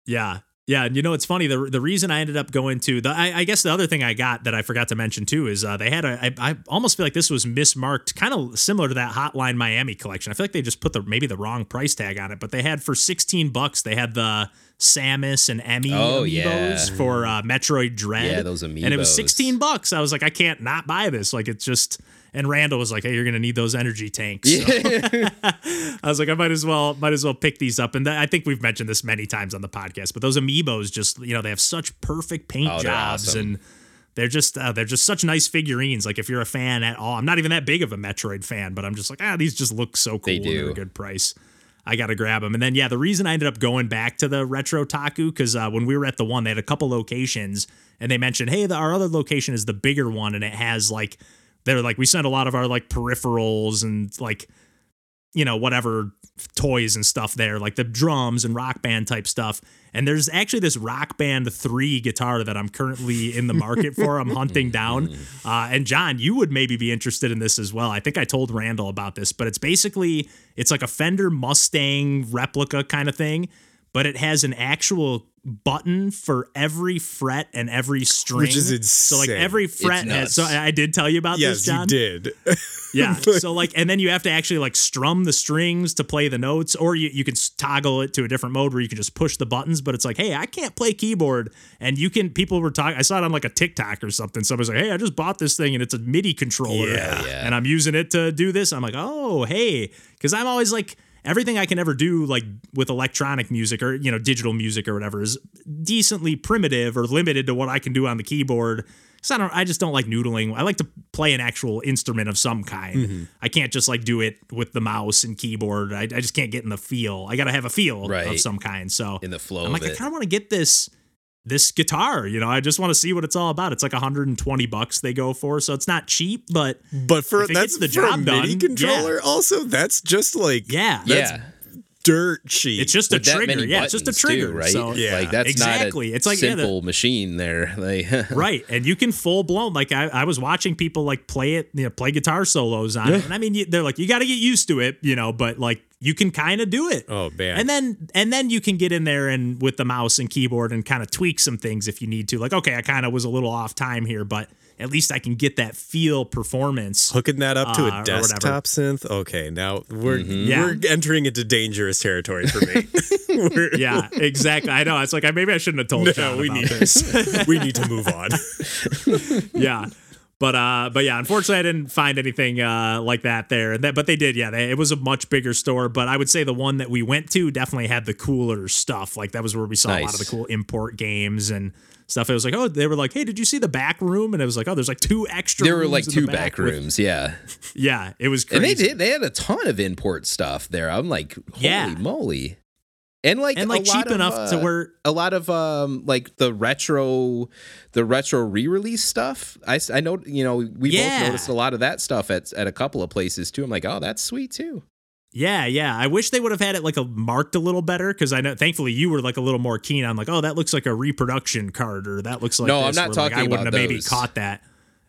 Yeah. Yeah, and you know it's funny. The the reason I ended up going to the I, I guess the other thing I got that I forgot to mention too is uh, they had a I, I almost feel like this was mismarked, kind of similar to that Hotline Miami collection. I feel like they just put the maybe the wrong price tag on it, but they had for sixteen bucks they had the Samus and E.M.M.I. Oh, amiibos yeah. for uh, Metroid Dread. Yeah, those amiibos, and it was sixteen bucks. I was like, I can't not buy this. Like it's just. And Randall was like, "Hey, you're gonna need those energy tanks." So- I was like, I might as well, might as well pick these up. And th- I think we've mentioned this many times on the podcast, but those amiibos just, you know, they have such perfect paint Oh, jobs awesome. and they're just, uh, they're just such nice figurines. Like if you're a fan at all, I'm not even that big of a Metroid fan, but I'm just like, ah, these just look so cool. They do. a good price. I got to grab them. And then, yeah, the reason I ended up going back to the Retro Taku, because uh, when we were at the one, they had a couple locations and they mentioned, hey, the, our other location is the bigger one and it has like, they're like, we send a lot of our like peripherals and like, you know, whatever toys and stuff there, like the drums and rock band type stuff. And there's actually this rock band three guitar that I'm currently in the market for. I'm hunting down. Uh, and John, you would maybe be interested in this as well. I think I told Randall about this, but it's basically it's like a Fender Mustang replica kind of thing, but it has an actual button for every fret and every string. Which is insane. So like every fret has. So I I did tell you about yes, this, John. you did. Yeah. so like, and then you have to actually like strum the strings to play the notes, or you, you can toggle it to a different mode where you can just push the buttons. But it's like, hey, I can't play keyboard, and you can. People were talking. I saw it on like a TikTok or something. Somebody's like, hey, I just bought this thing and it's a MIDI controller, Yeah. Yeah. and I'm using it to do this. I'm like, oh, hey, because I'm always like. Everything I can ever do, like with electronic music or you know digital music or whatever, is decently primitive or limited to what I can do on the keyboard. So I don't. I just don't like noodling. I like to play an actual instrument of some kind. Mm-hmm. I can't just like do it with the mouse and keyboard. I, I just can't get in the feel. I got to have a feel of some kind. So In the flow I'm like, I kind of want to get this this guitar. You know, I just want to see what it's all about. It's like 120 bucks they go for, so it's not cheap, but But for that's the for a job MIDI done, controller. Also, that's just like yeah, That's yeah. dirt cheap. it's just a With that trigger. Yeah, it's just a trigger, too, right? So Yeah. Like that's Exactly. not a It's like, yeah, the- simple machine there. Like right and you can full blown like I, I was watching people like play it you know play guitar solos on it and i mean you, they're like you got to get used to it you know but like you can kind of do it oh man. and then and then you can get in there and with the mouse and keyboard and kind of tweak some things if you need to like okay i kind of was a little off time here but at least i can get that feel performance hooking that up to uh, a desktop synth. Okay, now we're Yeah. we're entering into dangerous territory for me. We're- yeah exactly i know it's like I, maybe i shouldn't have told no, John we about need this we need to move on. yeah But uh, but yeah, unfortunately, I didn't find anything uh like that there. And that, but they did, yeah. They, it was a much bigger store. But I would say the one that we went to definitely had the cooler stuff. Like that was where we saw a lot of the cool import games and stuff. It was like, oh, they were like, hey, did you see the back room? And it was like, oh, there's like two extra. There were like two back with- rooms, yeah. yeah, it was And they did. They had a ton of import stuff there. I'm like, holy Yeah. moly! And like, and a like lot cheap of, enough to uh, where a lot of um like the retro, the retro re-release stuff. i i know you know we Yeah. both noticed a lot of that stuff at at a couple of places too. I'm like, oh, that's sweet too. Yeah, yeah. I wish they would have had it like a marked a little better because I know thankfully you were like a little more keen on like, oh, that looks like a reproduction card or that looks like No, I'm not where, like, I wouldn't have maybe caught that.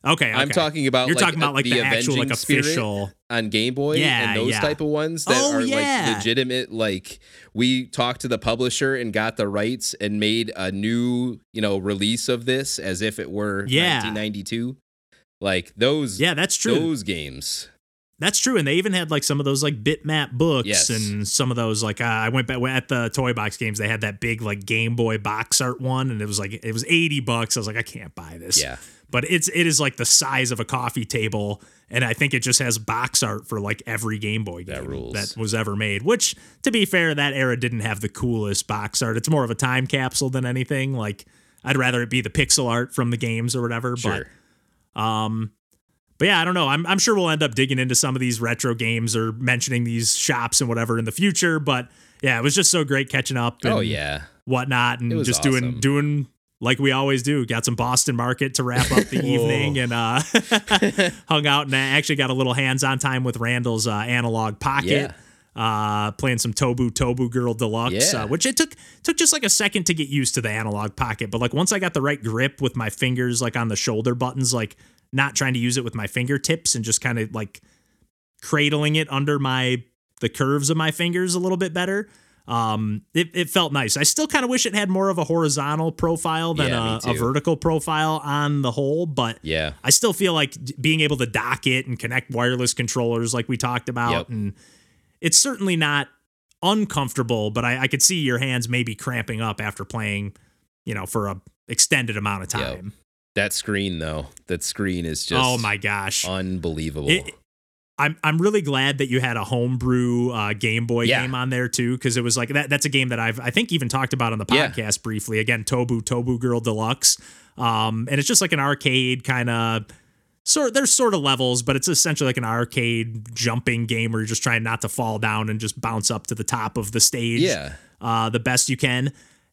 Okay, I'm talking about You're like, talking about like the, actual like official. on Game Boy Yeah, and those yeah. type of ones that Oh, are yeah. like legitimate. Like we talked to the publisher and got the rights and made a new you know release of this as if it were Yeah. 1992. Like those, Yeah, that's true. those games. That's true, and they even had like some of those like bitmap books Yes. and some of those like uh, I went back at the Toy Box games. They had that big like Game Boy box art one, and it was like it was eighty bucks. I was like, I can't buy this. Yeah, but it's it is like the size of a coffee table, and I think it just has box art for like every Game Boy game That that was ever made. Which, to be fair, that era didn't have the coolest box art. It's more of a time capsule than anything. Like I'd rather it be the pixel art from the games or whatever. sure. But um, but yeah, I don't know. I'm I'm sure we'll end up digging into some of these retro games or mentioning these shops and whatever in the future. But yeah, it was just so great catching up. And oh yeah, whatnot, and just doing doing like we always do. Got some Boston Market to wrap up the evening, and uh, hung out and actually got a little hands on time with Randall's uh, Analogue Pocket. Uh, playing some Tobu Tobu Girl Deluxe, Yeah. uh, which it took took just like a second to get used to the Analogue Pocket, but like once I got the right grip with my fingers, like on the shoulder buttons, like not trying to use it with my fingertips and just kind of like cradling it under my the curves of my fingers a little bit better. Um, it, it felt nice. I still kind of wish it had more of a horizontal profile than Yeah, a, a vertical profile on the whole, but yeah. I still feel like being able to dock it and connect wireless controllers like we talked about. Yep. And it's certainly not uncomfortable, but I, I could see your hands maybe cramping up after playing, you know, for a extended amount of Yep. time. That screen though, that screen is just oh my gosh. unbelievable. It- I'm I'm really glad that you had a homebrew uh, Game Boy Yeah. game on there too, because it was like that. That's a game that I've I think even talked about on the Yeah. podcast briefly. Again, Tobu Tobu Girl Deluxe, um, and it's just like an arcade kind of sort. There's sort of levels, but it's essentially like an arcade jumping game where you're just trying not to fall down and just bounce up to the top of the stage yeah, uh, the best you can.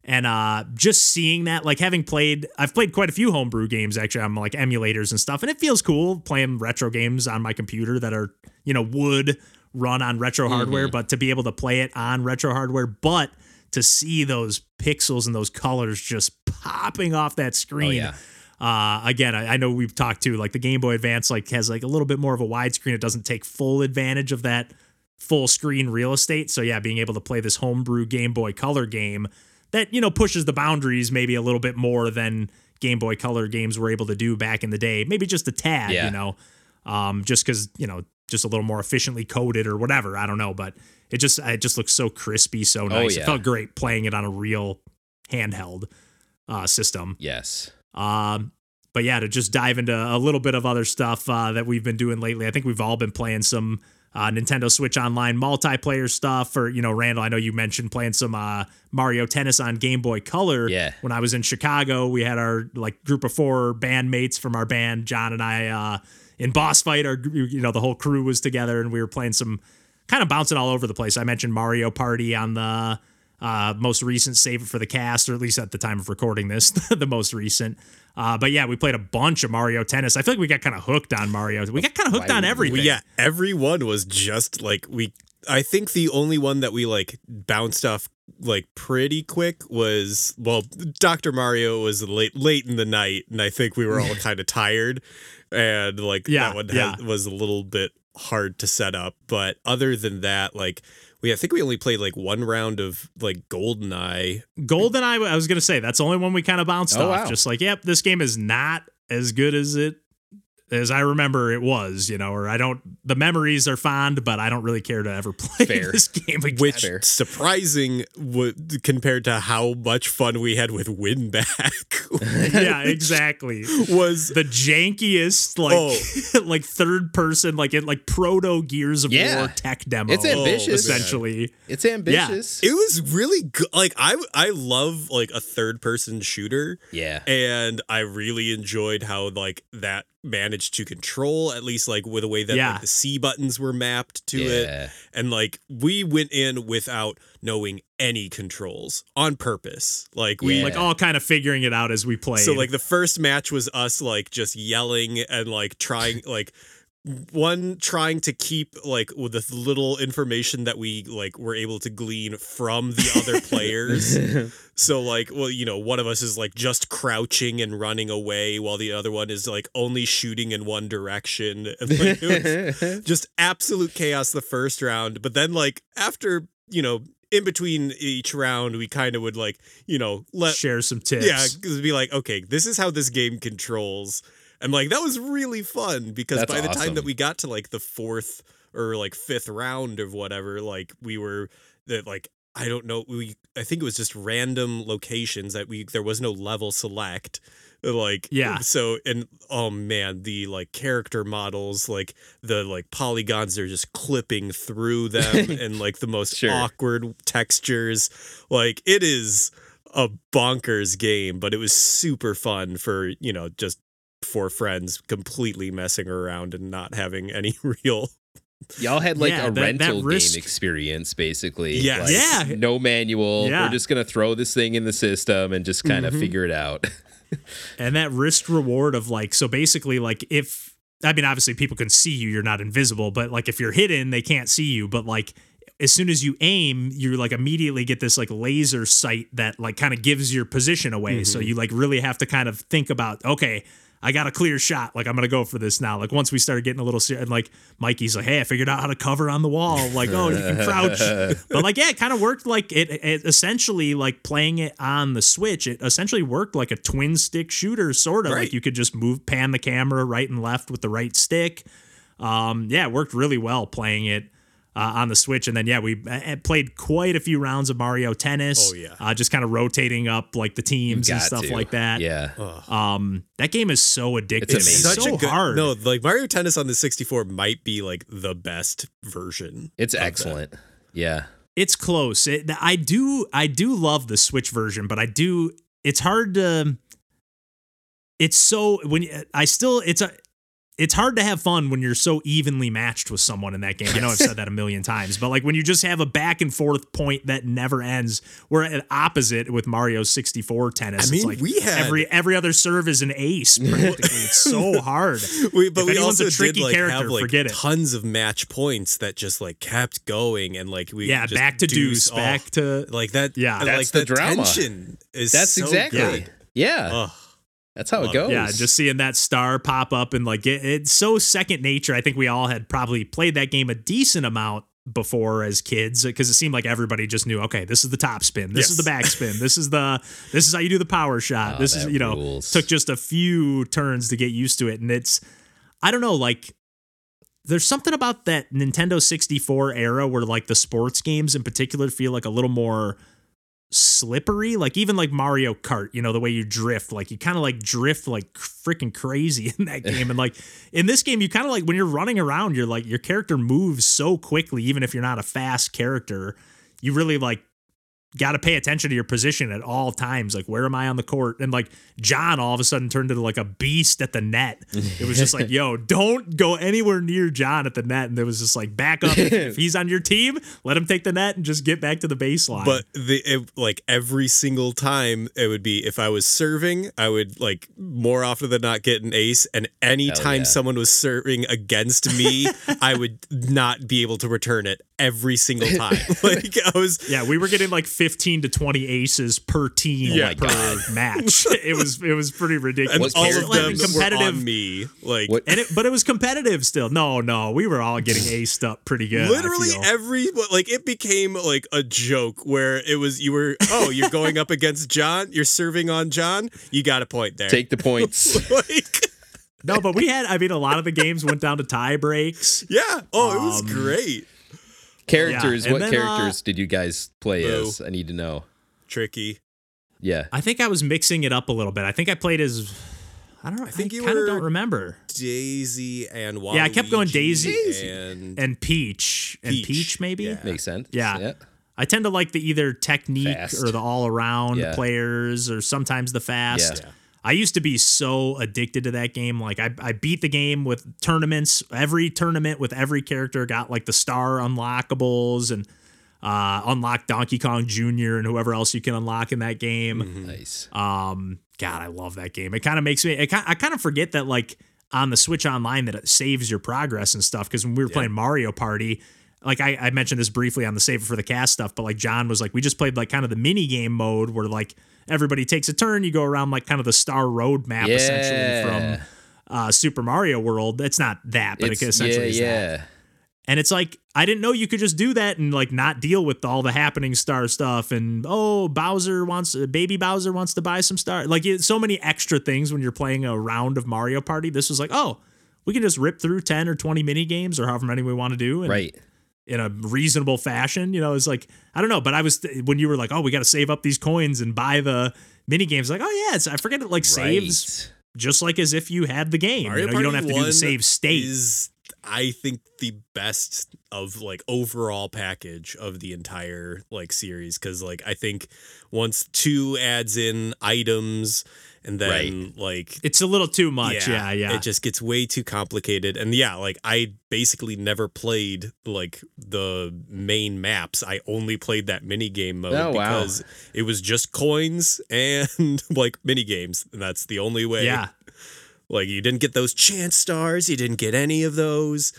And uh, just seeing that, like having played, I've played quite a few homebrew games actually on like emulators and stuff, and it feels cool playing retro games on my computer that are, you know, would run on retro hardware, but to be able to play it on retro hardware, but to see those pixels and those colors just popping off that screen. yeah. Uh, again, I, I know we've talked to like the Game Boy Advance like has like a little bit more of a widescreen. It doesn't take full advantage of that full screen real estate. So yeah, being able to play this homebrew Game Boy Color game that you know pushes the boundaries maybe a little bit more than Game Boy Color games were able to do back in the day. Maybe just a tad, Yeah. you know, um, just because you know just a little more efficiently coded or whatever. I don't know, but it just it just looks so crispy, so nice. It yeah. felt great playing it on a real handheld uh, system. yes. Um, but yeah, to just dive into a little bit of other stuff uh, that we've been doing lately. I think we've all been playing some uh, Nintendo Switch Online multiplayer stuff. Or you know, Randall, I know you mentioned playing some uh, Mario Tennis on Game Boy Color. Yeah. When I was in Chicago, we had our like group of four bandmates from our band, John and I, uh, in Boss Fight. Our you know the whole crew was together, and we were playing some kind of bouncing all over the place. I mentioned Mario Party on the uh, most recent Save It for the Cast, or at least at the time of recording this, the most recent. Uh, but yeah, we played a bunch of Mario Tennis. I feel like we got kind of hooked on Mario. We got kind of hooked Why on would we? everything. Yeah, every one was just like we. I think the only one that we like bounced off like pretty quick was well, Doctor Mario was late late in the night, and I think we were all kind of tired, and like Yeah, that one yeah. had, was a little bit hard to set up. But other than that, like we I think we only played like one round of like GoldenEye. GoldenEye, I was going to say, that's the only one we kind of bounced Oh, off. wow. Just like, yep, this game is not as good as it as I remember it was, you know, or I don't the memories are fond, but I don't really care to ever play Fair. this game again. which Fair. surprising w- compared to how much fun we had with WinBack yeah, exactly. was The jankiest, like Oh. like third person, like it like proto Gears of Yeah. War tech demo. It's ambitious. Oh, essentially. It's ambitious. it was really good like I I love like a third person shooter yeah. and I really enjoyed how like that managed to control at least like with the way that Yeah. like the C buttons were mapped to it and like we went in without knowing any controls on purpose like we Yeah. Like all kind of figuring it out as we played. So like the first match was us like just yelling and like trying like one trying to keep like with the little information that we like were able to glean from the other players. so like well you know one of us is like just crouching and running away while the other one is like only shooting in one direction and like it was just absolute chaos the first round but then like after you know in between each round we kind of would like you know let share some tips. yeah, because be like, okay, this is how this game controls, and like that was really fun because That's by the time that we got to like the fourth or like fifth round of whatever, like we were that like I don't know, we I think it was just random locations that we there was no level select. Like Yeah. so and oh man, the like character models, like the like polygons, they're just clipping through them and like the most Sure. awkward textures. Like it is a bonkers game, but it was super fun for, you know, just for friends completely messing around and not having any real Y'all had like Yeah, a that- that rental risk- game experience, basically. Yes. Like, Yeah. No manual. Yeah. We're just gonna throw this thing in the system and just kind of Mhm. figure it out. and that risk reward of like so basically like if i mean obviously people can see you you're not invisible but like if you're hidden they can't see you but like as soon as you aim you like immediately get this like laser sight that like kind of gives your position away so you like really have to kind of think about okay I got a clear shot. Like I'm gonna go for this now. Like once we started getting a little serious, and like Mikey's like, "Hey, I figured out how to cover on the wall." Like, oh, you can crouch. but like, yeah, it kind of worked. Like it, it essentially like playing it on the Switch. It essentially worked like a twin stick shooter, sort of. Right. Like you could just move, pan the camera right and left with the right stick. Um, yeah, it worked really well playing it. Uh, on the Switch, and then yeah, we uh, played quite a few rounds of Mario Tennis. Oh, yeah. uh, just kind of rotating up like the teams and stuff to. like that. Yeah. Um, that game is so addictive. It's It's, amazing. so hard. No, like Mario Tennis on the 64 might be like the best version. It's of that. excellent. Yeah. it's close. It, I do, I do love the Switch version, but I do. It's hard to. It's so when I still it's a. It's hard to have fun when you're so evenly matched with someone in that game. I know I've said that a million times, but like when you just have a back and forth point that never ends. We're at opposite with Mario 64 tennis. I It's mean, like we had- every every other serve is an ace. Practically, it's so hard. We, but If we also a tricky did like character, have like forget it. tons of match points that just like kept going and like we Yeah, just back to deuce, oh, back to like that. Yeah. like That's the drama. tension is That's so exactly. good. Yeah. Ugh. That's how it Love goes. Yeah, just seeing that star pop up and like it, it's so second nature. I think we all had probably played that game a decent amount before as kids because it seemed like everybody just knew okay this is the top spin this is the back spin this is the this is how you do the power shot Oh, this is you know rules. took just a few turns to get used to it and it's i don't know like there's something about that Nintendo 64 era where like the sports games in particular feel like a little more slippery like even like Mario Kart you know the way you drift like you kind of like drift like freaking crazy in that game and like in this game you kind of like when you're running around you're like your character moves so quickly even if you're not a fast character you really like got to pay attention to your position at all times. Like, where am I on the court? And like, John all of a sudden turned into like a beast at the net. It was just like, yo, don't go anywhere near John at the net. And it was just like, back up. If, if he's on your team, let him take the net and just get back to the baseline. But the it, like every single time it would be if I was serving, I would like more often than not get an ace, and anytime yeah. someone was serving against me, I would not be able to return it every single time. like I was yeah, we were getting like 15 to 20 aces per team Yeah, per match. it was it was pretty ridiculous. and all of them Having were on me. Like What- and it, but it was competitive still. No, no, we were all getting aced up pretty good. Literally every like it became like a joke where it was you were oh you're going up against John, you're serving on John, you got a point there. Take the points. like no, but we had. I mean, a lot of the games went down to tie breaks. Yeah. Oh, it was Um, great. Characters. and what then, uh, characters did you guys play Boo. as? I need to know. Tricky. Yeah. I think I was mixing it up a little bit. I think I played as. I don't know. I, think you kind of don't remember. Daisy and Wild. Yeah, I kept going Waluigi Daisy. and And Peach and Peach, Peach, maybe. yeah. Makes sense. Yeah. Yeah. I tend to like the either technique Fast. or the all around Yeah. players or sometimes the fast. Yeah. I used to be so addicted to that game. Like I, I beat the game with tournaments. Every tournament with every character got like the star unlockables and uh, unlock Donkey Kong Jr. and whoever else you can unlock in that game. Mm-hmm. Nice. Um, God, I love that game. It kind of makes me. It, I kind of forget that like on the Switch Online that it saves your progress and stuff. Because when we were playing Mario Party, like I, I mentioned this briefly on the Save for the Cast stuff, but like John was like, we just played like kind of the mini game mode where like everybody takes a turn. You go around like kind of the Star Road map essentially from uh, Super Mario World. It's not that, but It's- it essentially yeah, is that. And it's like I didn't know you could just do that and like not deal with all the happening star stuff. And oh, Bowser wants baby Bowser wants to buy some star. Like so many extra things when you're playing a round of Mario Party. This was like oh, we can just rip through ten or twenty mini games or however many we want to do. And Right. In a reasonable fashion. You know, it's like I don't know, but I was when you were like, oh, we got to save up these coins and buy the mini games. Like, oh yeah, it's I forget it like saves just like as if you had the game. You, know, you don't have to do the save state. Is I think the best of like overall package of the entire like series because like I think once two adds in items and then like it's a little too much. Yeah, yeah. It just gets way too complicated. And yeah, like I basically never played like the main maps. I only played that mini game mode Oh, wow. because it was just coins and like mini games. And that's the only way. yeah. Like you didn't get those chance stars, you didn't get any of those.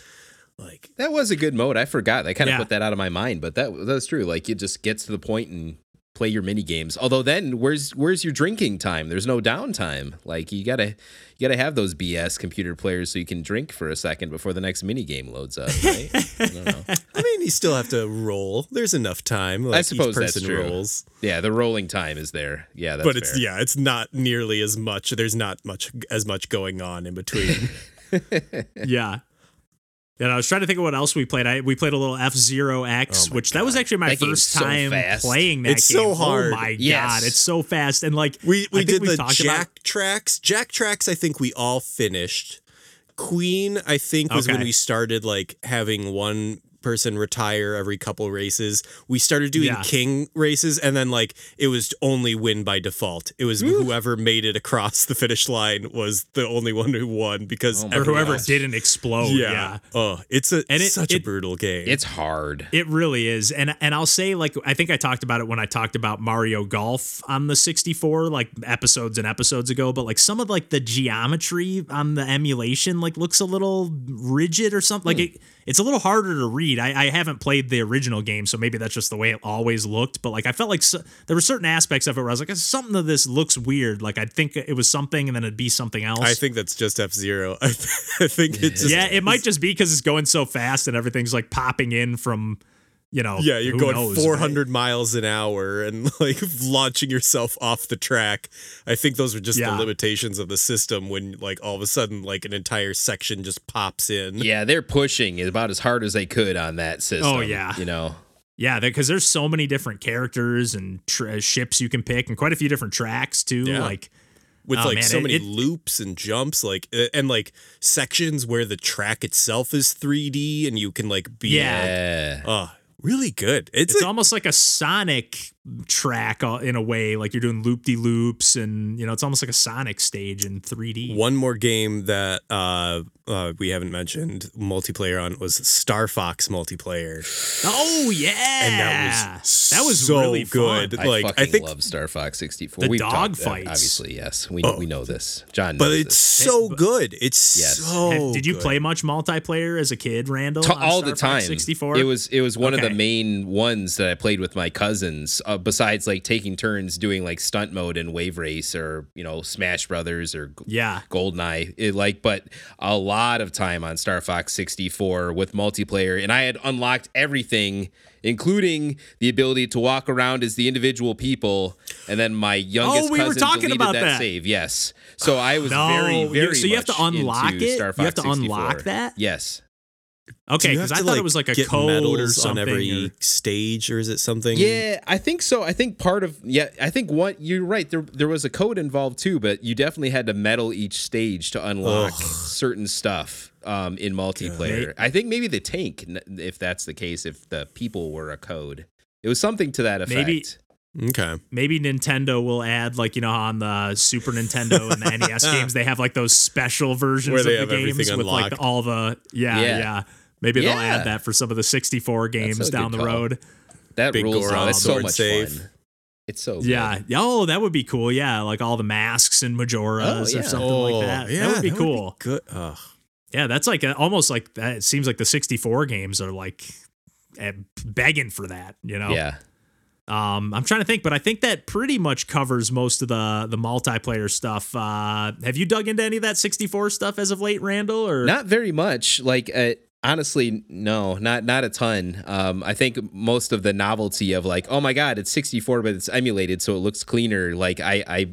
Like That was a good mode. I forgot. I kind of Yeah. put that out of my mind, but that that's true. Like it just gets to the point and play your mini games. Although then where's where's your drinking time? There's no downtime. Like you gotta you gotta have those BS computer players so you can drink for a second before the next mini game loads up. Right? I don't know. I mean, you still have to roll. There's enough time. Like suppose each that's person true. rolls. Yeah, the rolling time is there. Yeah, that's but it's fair. yeah, it's not nearly as much. There's not much as much going on in between. yeah. And I was trying to think of what else we played. I we played a little F-Zero X, Oh my which that was actually my That first so time fast. playing that It's game. so hard. Oh my Yes. god, it's so fast and like We we I think did we've the Jack about- tracks. Jack tracks. I think we all finished. Queen, I think, was when we started like having one person retire every couple races. We started doing Yeah. king races, and then like it was only win by default. It was whoever made it across the finish line was the only one who won because Oh or whoever else- didn't explode. Yeah. yeah. Oh, it's a And it- such a brutal game. It's hard. It really is. And and I'll say like I think I talked about it when I talked about Mario Golf on the 64 like episodes and episodes ago, but like some of like the geometry on the emulation like looks a little rigid or something. Like hmm. it it's a little harder to read. I, I haven't played the original game, so maybe that's just the way it always looked. But like I felt like so, there were certain aspects of it where I was like, something of this looks weird. Like I'd think it was something and then it'd be something else. I think that's just F-Zero. I, th- I think it's just yeah, it might just be because it's going so fast and everything's like popping in from, you know, Yeah, you're going knows, right? 400 miles an hour and like launching yourself off the track. I think those are just Yeah. the limitations of the system when like all of a sudden like an entire section just pops in. Yeah, they're pushing about as hard as they could on that system. Oh, yeah. You know. Yeah, because there's so many different characters and tr- ships you can pick, and quite a few different tracks too. Yeah. Like, With Oh, like man, so it- many it- loops and jumps like uh, and like sections where the track itself is 3D and you can like be Yeah. Yeah. Oh, really good. It's, it's a, almost like a Sonic track uh, in a way. Like you're doing loop de loops, and you know, it's almost like a Sonic stage in 3D. one more game that uh, uh we haven't mentioned multiplayer on was Star Fox multiplayer. Oh yeah, And that was that was so really good. Fun. I Like, I fucking think- love Star Fox 64. The We've dog talked- uh, fights. Obviously, yes. We Oh. we know this. John But knows it's so good. It's Yes. so Have- Did you good. play much multiplayer as a kid, Randall? To- on all Star the time. 64. It was it was one of the main ones that I played with my cousins. Uh, besides like taking turns doing like stunt mode in Wave Race or you know Smash Brothers or Yeah. Goldeneye. It, like, but a lot of time on Star Fox 64 with multiplayer, and I had unlocked everything, including the ability to walk around as the individual people. And then my youngest Oh, we were talking deleted about that, that. save. Yes, so I was No, very, very. so you have to unlock it? Star You have to 64. unlock that? Yes. Okay, because I to, thought it was like a get code or something. on every or- stage, or is it something? Yeah, I think so. I think part of yeah, I think what you're right. There there was a code involved too, but you definitely had to medal each stage to unlock Ugh. certain stuff um, in multiplayer. I think maybe the tank, if that's the case, if the people were a code, it was something to that effect. Maybe- Okay. maybe Nintendo will add like you know on the Super Nintendo and the NES games they have like those special versions Where they of the have games everything with like all the yeah Yeah. yeah. Maybe they'll add that for some of the 64 games down the call. road. that Big rules. Goron though. It's so much save. fun. It's so Yeah. good. Oh, that would be cool. Yeah, like all the masks and Majora's Oh, or something oh, like that. yeah, that would be cool. good. Ugh. Yeah, that's like a, almost like that. It seems like the 64 games are like eh, begging for that. You know. Yeah. Um, I'm trying to think, but I think that pretty much covers most of the the multiplayer stuff. Uh, have you dug into any of that 64 stuff as of late, Randall? Or Not very much. Like uh, honestly, no, not not a ton. Um, I think most of the novelty of like, oh my god, it's 64, but it's emulated, so it looks cleaner. Like I I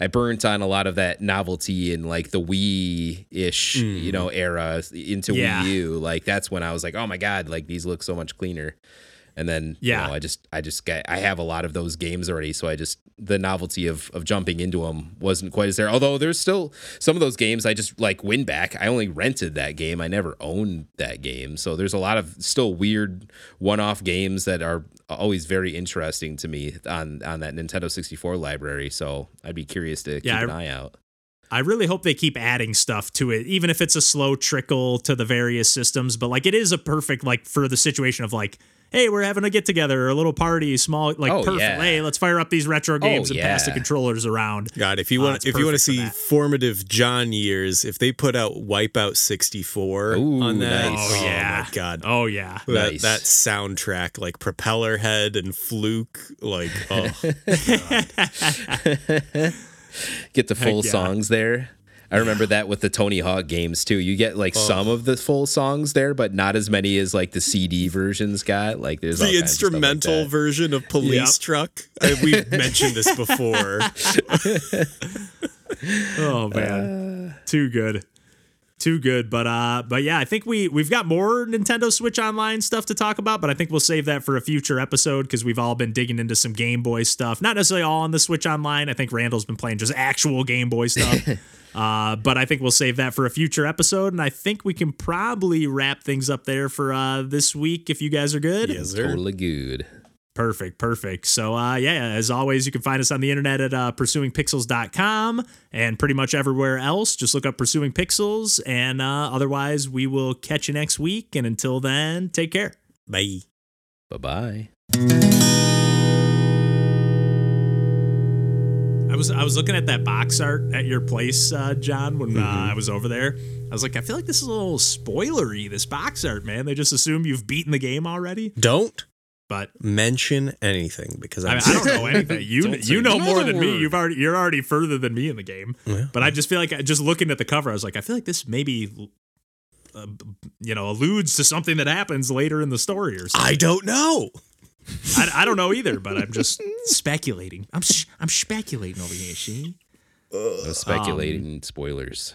I burnt on a lot of that novelty in like the Wii ish, you know, era into Yeah. Wii U. Like that's when I was like, oh my god, like these look so much cleaner. And then Yeah. you know, I just I just get I have a lot of those games already, so I just the novelty of of jumping into them wasn't quite as there. Although there's still some of those games I just like WinBack. I only rented that game. I never owned that game. So there's a lot of still weird one-off games that are always very interesting to me on on that Nintendo 64 library. So I'd be curious to Yeah, keep an eye out. I really hope they keep adding stuff to it, even if it's a slow trickle to the various systems. But like, it is a perfect like for the situation of like, hey, we're having a get together, a little party, small like Oh, perfect. yeah. Hey, let's fire up these retro games and pass the controllers around. God, if you Uh, want, it's if you want to perfect for see formative John years, if they put out Wipeout 64 on that, nice. Oh, yeah. my God, Oh yeah. that Nice. that soundtrack, like Propeller Head and Fluke, like oh, Get the full yeah. songs there. I remember that with the Tony Hawk games too. You get like oh. some of the full songs there, but not as many as like the CD versions got. Like there's the kinds of stuff like instrumental that. version of Police Yep. Truck. I, we've mentioned this before. Oh man, uh, too good, too good. But uh, but yeah, I think we we've got more Nintendo Switch Online stuff to talk about, but I think we'll save that for a future episode because we've all been digging into some Game Boy stuff. Not necessarily all on the Switch Online. I think Randall's been playing just actual Game Boy stuff. uh, but I think we'll save that for a future episode, and I think we can probably wrap things up there for uh this week if you guys are good. Yes, sir. Totally good. Perfect, perfect. So, uh, yeah, as always, you can find us on the internet at uh, pursuingpixels.com and pretty much everywhere else. Just look up Pursuing Pixels. And uh, otherwise, we will catch you next week. And until then, take care. Bye. Bye bye. I was I was looking at that box art at your place, uh, John, when uh, I was over there. I was like, I feel like this is a little spoilery. This box art, man. They just assume you've beaten the game already. Don't But mention anything because I, mean, I don't know anything. You you know more than me. You've already you're already further than me in the game. Yeah. But I just feel like just looking at the cover, I was like, I feel like this maybe. Uh, you know, alludes to something that happens later in the story or something. I don't know. I, I don't know either, but I'm just speculating. I'm sh- I'm speculating over here. See, No speculating spoilers.